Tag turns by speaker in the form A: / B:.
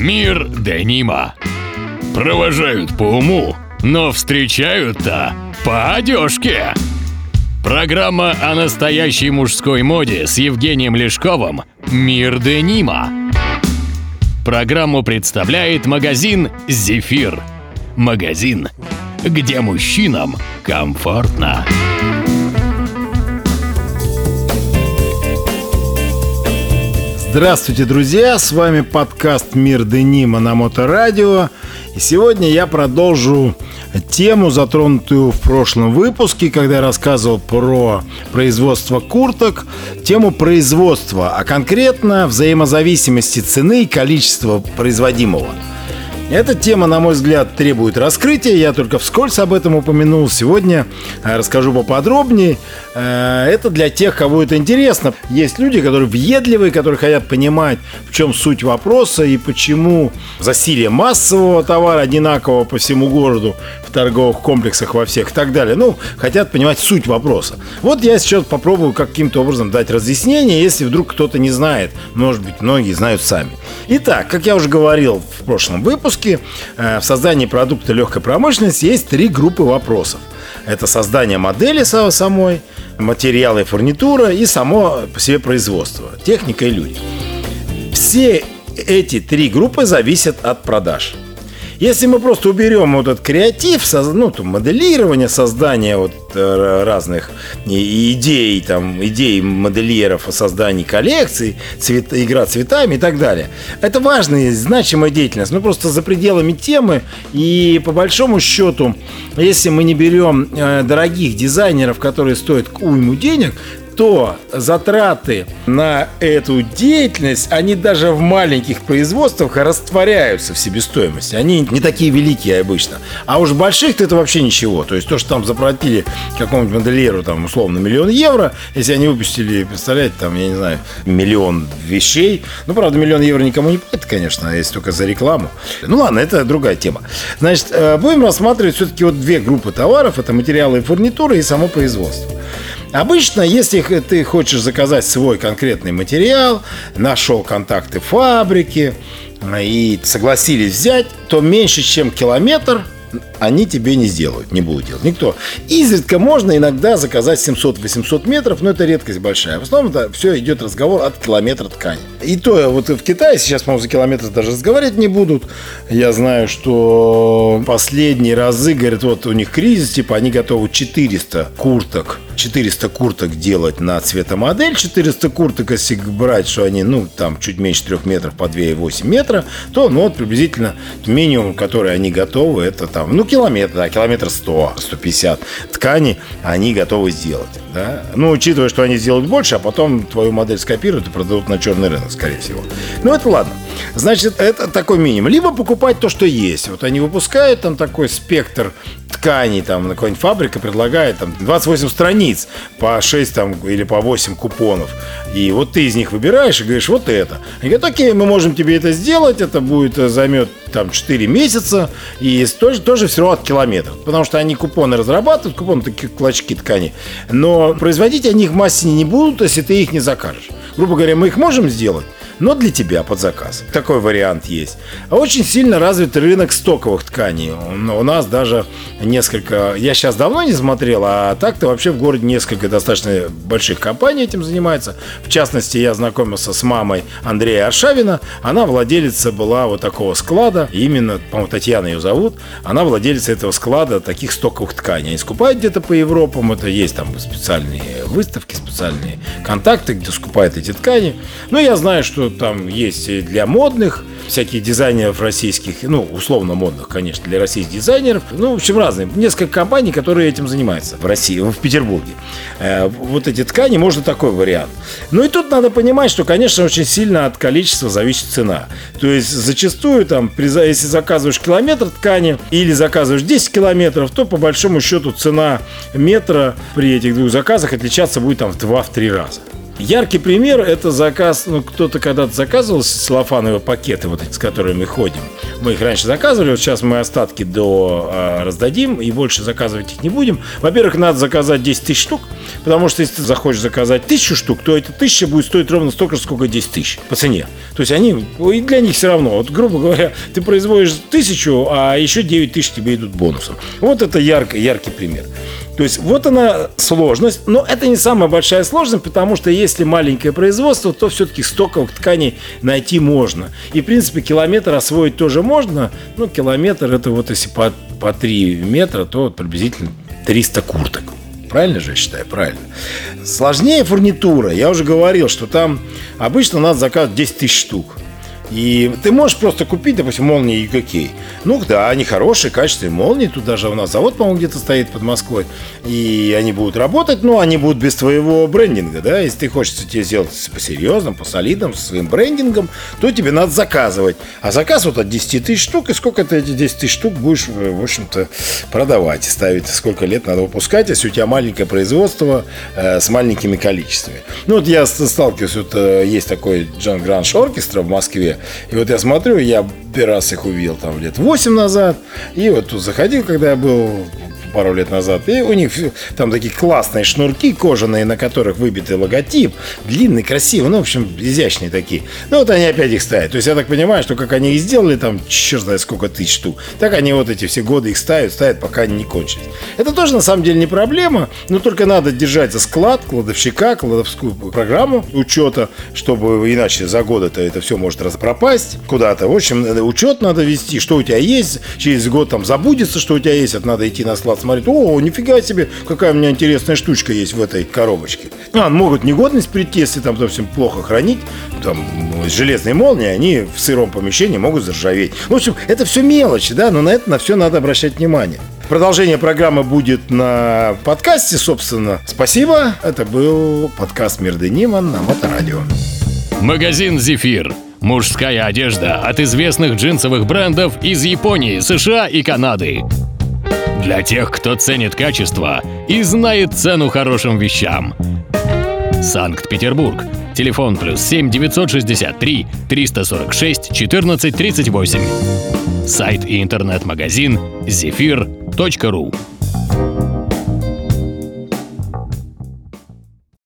A: Мир Денима. Провожают по уму, но встречают-то по одежке. Программа о настоящей мужской моде с Евгением Лешковым «Мир Денима». Программу представляет магазин «Зефир». Магазин, где мужчинам комфортно.
B: Здравствуйте, друзья! С вами подкаст «Мир Денима» на Моторадио. И сегодня я продолжу тему, затронутую в прошлом выпуске, когда я рассказывал про производство курток, тему производства, а конкретно взаимозависимости цены и количества производимого – эта тема, на мой взгляд, требует раскрытия. Я только вскользь об этом упомянул. Сегодня э, расскажу поподробнее. Э, это для тех, кого это интересно. Есть люди, которые въедливые, которые хотят понимать, в чем суть вопроса и почему засилие массового товара одинакового по всему городу в торговых комплексах во всех и так далее. Ну, хотят понимать суть вопроса. Вот я сейчас попробую каким-то образом дать разъяснение, если вдруг кто-то не знает. Может быть, многие знают сами. Итак, как я уже говорил в прошлом выпуске, выпуске. Э, в создании продукта легкой промышленности есть три группы вопросов. Это создание модели самой, материалы и фурнитура и само по себе производство, техника и люди. Все эти три группы зависят от продаж. Если мы просто уберем вот этот креатив, ну, там, моделирование, создание вот э, разных идей, там, идей модельеров о создании коллекций, цвет, игра цветами и так далее. Это важная, значимая деятельность, но просто за пределами темы. И по большому счету, если мы не берем э, дорогих дизайнеров, которые стоят уйму денег, то затраты на эту деятельность, они даже в маленьких производствах растворяются в себестоимости. Они не такие великие обычно. А уж больших-то это вообще ничего. То есть то, что там заплатили какому-нибудь модельеру, там, условно, миллион евро, если они выпустили, представляете, там, я не знаю, миллион вещей. Ну, правда, миллион евро никому не платит, конечно, если только за рекламу. Ну, ладно, это другая тема. Значит, э, будем рассматривать все-таки вот две группы товаров. Это материалы и фурнитура и само производство. Обычно, если ты хочешь заказать свой конкретный материал, нашел контакты фабрики и согласились взять, то меньше, чем километр – они тебе не сделают, не будут делать. Никто. Изредка можно иногда заказать 700-800 метров, но это редкость большая. В основном это все идет разговор от километра ткани. И то вот в Китае сейчас, по-моему, за километр даже разговаривать не будут. Я знаю, что последние разы, говорят, вот у них кризис, типа они готовы 400 курток 400 курток делать на цветомодель, 400 курток, если брать, что они, ну, там, чуть меньше 3 метров по 2,8 метра, то, ну, вот, приблизительно минимум, который они готовы, это там, ну, километр, да, километр 100, 150 ткани они готовы сделать, да. Ну, учитывая, что они сделают больше, а потом твою модель скопируют и продадут на черный рынок, скорее всего. Ну, это ладно. Значит, это такой минимум. Либо покупать то, что есть. Вот они выпускают там такой спектр тканей, там, на какой-нибудь фабрика предлагает там 28 страниц по 6 там или по 8 купонов. И вот ты из них выбираешь и говоришь, вот это. И говорят, окей, мы можем тебе это сделать, это будет э, займет там 4 месяца, и тоже, тоже все равно от километров. Потому что они купоны разрабатывают, купоны такие клочки ткани. Но производить они их в массе не будут, если ты их не закажешь. Грубо говоря, мы их можем сделать, но для тебя под заказ. Такой вариант есть. А очень сильно развит рынок стоковых тканей. У нас даже несколько... Я сейчас давно не смотрел, а так-то вообще в городе несколько достаточно больших компаний этим занимается. В частности, я знакомился с мамой Андрея Аршавина. Она владелица была вот такого склада. Именно, по-моему, Татьяна ее зовут. Она владелица этого склада таких стоковых тканей. Они скупают где-то по Европам. Это есть там специальные выставки, специальные контакты, где скупают эти ткани. Но я знаю, что там есть для модных, всяких дизайнеров российских, ну, условно модных, конечно, для российских дизайнеров. Ну, в общем, разные. Несколько компаний, которые этим занимаются в России, в Петербурге. Э, вот эти ткани, можно такой вариант. Ну, и тут надо понимать, что, конечно, очень сильно от количества зависит цена. То есть, зачастую, там, если заказываешь километр ткани или заказываешь 10 километров, то, по большому счету, цена метра при этих двух заказах отличаться будет там в 2-3 раза. Яркий пример – это заказ, ну, кто-то когда-то заказывал целлофановые пакеты, вот с которыми мы ходим. Мы их раньше заказывали, вот сейчас мы остатки до э, раздадим и больше заказывать их не будем. Во-первых, надо заказать 10 тысяч штук, потому что если ты захочешь заказать тысячу штук, то эта тысяча будет стоить ровно столько же, сколько 10 тысяч по цене. То есть они, и для них все равно. Вот, грубо говоря, ты производишь тысячу, а еще 9 тысяч тебе идут бонусом. Вот это ярко, яркий пример. То есть вот она сложность, но это не самая большая сложность, потому что если маленькое производство, то все-таки стоковых тканей найти можно. И, в принципе, километр освоить тоже можно. Ну, километр это вот если по, по 3 метра, то приблизительно 300 курток. Правильно же я считаю? Правильно. Сложнее фурнитура. Я уже говорил, что там обычно надо заказывать 10 тысяч штук. И ты можешь просто купить, допустим, молнии UKK. Ну да, они хорошие, качественные молнии. Тут даже у нас завод, по-моему, где-то стоит под Москвой. И они будут работать, но они будут без твоего брендинга, да. Если ты хочешь тебе сделать по-серьезному, по-солидному, со своим брендингом, то тебе надо заказывать. А заказ вот от 10 тысяч штук, и сколько ты эти 10 тысяч штук будешь, э, в общем-то, продавать, ставить, сколько лет надо выпускать, если у тебя маленькое производство э, с маленькими количествами. Ну вот я сталкиваюсь, вот э, есть такой Джон Гранш оркестра в Москве, и вот я смотрю, я первый раз их увидел там лет 8 назад. И вот тут заходил, когда я был пару лет назад. И у них там такие классные шнурки кожаные, на которых выбитый логотип. Длинный, красивый, ну, в общем, изящные такие. Ну, вот они опять их ставят. То есть я так понимаю, что как они их сделали, там, черт знает сколько тысяч штук, так они вот эти все годы их ставят, ставят, пока они не кончились. Это тоже, на самом деле, не проблема, но только надо держать за склад, кладовщика, кладовскую программу учета, чтобы иначе за год это, все может пропасть куда-то. В общем, учет надо вести, что у тебя есть, через год там забудется, что у тебя есть, это надо идти на склад смотреть, о, нифига себе, какая у меня интересная штучка есть в этой коробочке. А, могут негодность прийти, если там, допустим, плохо хранить, там, железные молнии, они в сыром помещении могут заржаветь. В общем, это все мелочи, да, но на это на все надо обращать внимание. Продолжение программы будет на подкасте, собственно. Спасибо. Это был подкаст Мир Дениман на Моторадио.
A: Магазин «Зефир». Мужская одежда от известных джинсовых брендов из Японии, США и Канады. Для тех, кто ценит качество и знает цену хорошим вещам. Санкт-Петербург. Телефон плюс 7 963 346 14 38. Сайт и интернет-магазин zephyr.ru